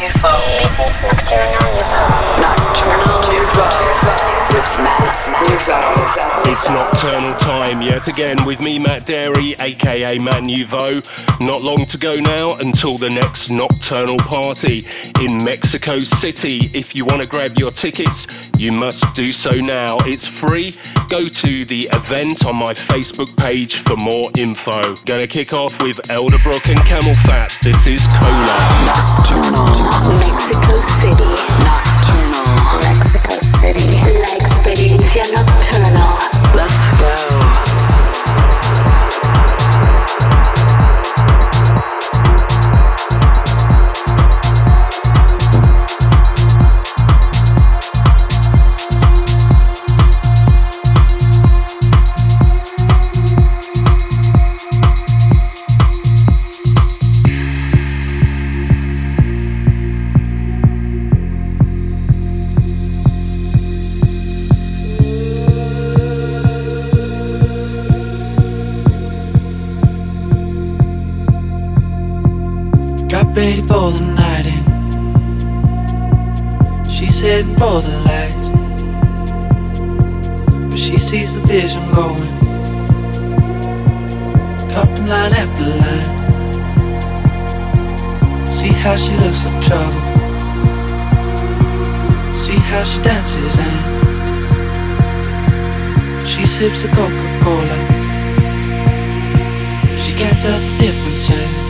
Nouveau. This is Nocturnal Nouveau. Nocturnal Nouveau. It's nocturnal time yet again with me, Matt Darey, aka Matt Nouveau. Not long to go now until the next nocturnal party in Mexico City. If you want to grab your tickets, you must do so now. It's free. Go to the event on my Facebook page for more info. Gonna kick off with Elderbrook and CamelPhat. This is Cola. Nocturnal. Mexico City. Mexico City. La experiencia nocturnal. Let's go. For the night in. She's heading for the lights. But she sees the vision going. Cupping line after line. See how she looks like trouble. See how she dances and she sips the Coca-Cola. She can't tell the difference.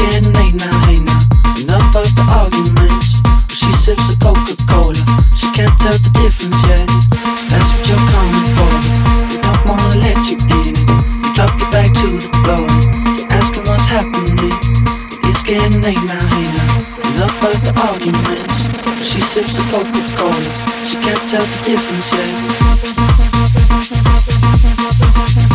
Getting late now, hey now. Enough of the argument she sips a coke of cola she can't tell the difference yet. That's what you're coming for, but we don't wanna let you in. You drag you back to the bar and you're asking what's happening. It's getting late now, hey now. Enough of the arguments. Sips the Coca-Cola. She can't tell the difference yet.